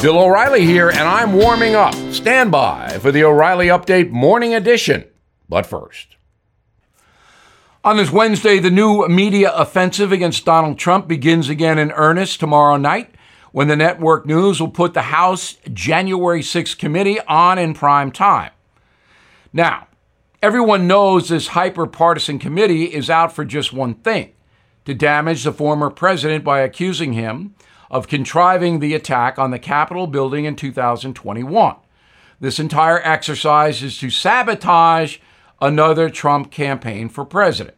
Bill O'Reilly here, and I'm warming up. Stand by for the O'Reilly Update Morning Edition. But first, on this Wednesday, the new media offensive against Donald Trump begins again in earnest tomorrow night when the network news will put the House January 6th committee on in prime time. Now, everyone knows this hyper partisan committee is out for just one thing to damage the former president by accusing him of contriving the attack on the Capitol building in 2021. This entire exercise is to sabotage another Trump campaign for president.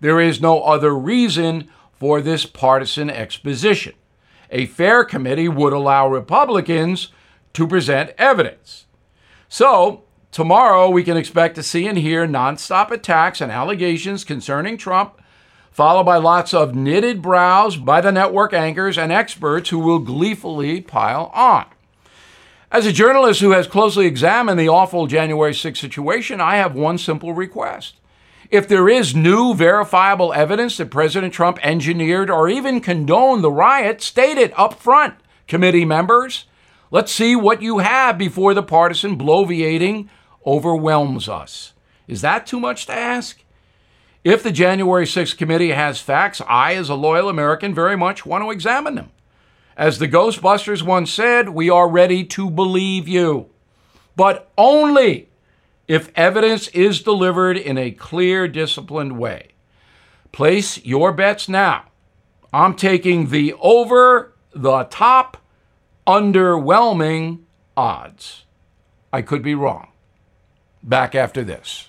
There is no other reason for this partisan exposition. A fair committee would allow Republicans to present evidence. So, tomorrow we can expect to see and hear nonstop attacks and allegations concerning Trump followed by lots of knitted brows by the network anchors and experts who will gleefully pile on. As a journalist who has closely examined the awful January 6 situation, I have one simple request. If there is new verifiable evidence that President Trump engineered or even condoned the riot, state it up front, committee members. Let's see what you have before the partisan bloviating overwhelms us. Is that too much to ask? If the January 6th committee has facts, I, as a loyal American, very much want to examine them. As the Ghostbusters once said, we are ready to believe you, but only if evidence is delivered in a clear, disciplined way. Place your bets now. I'm taking the over the top, underwhelming odds. I could be wrong. Back after this.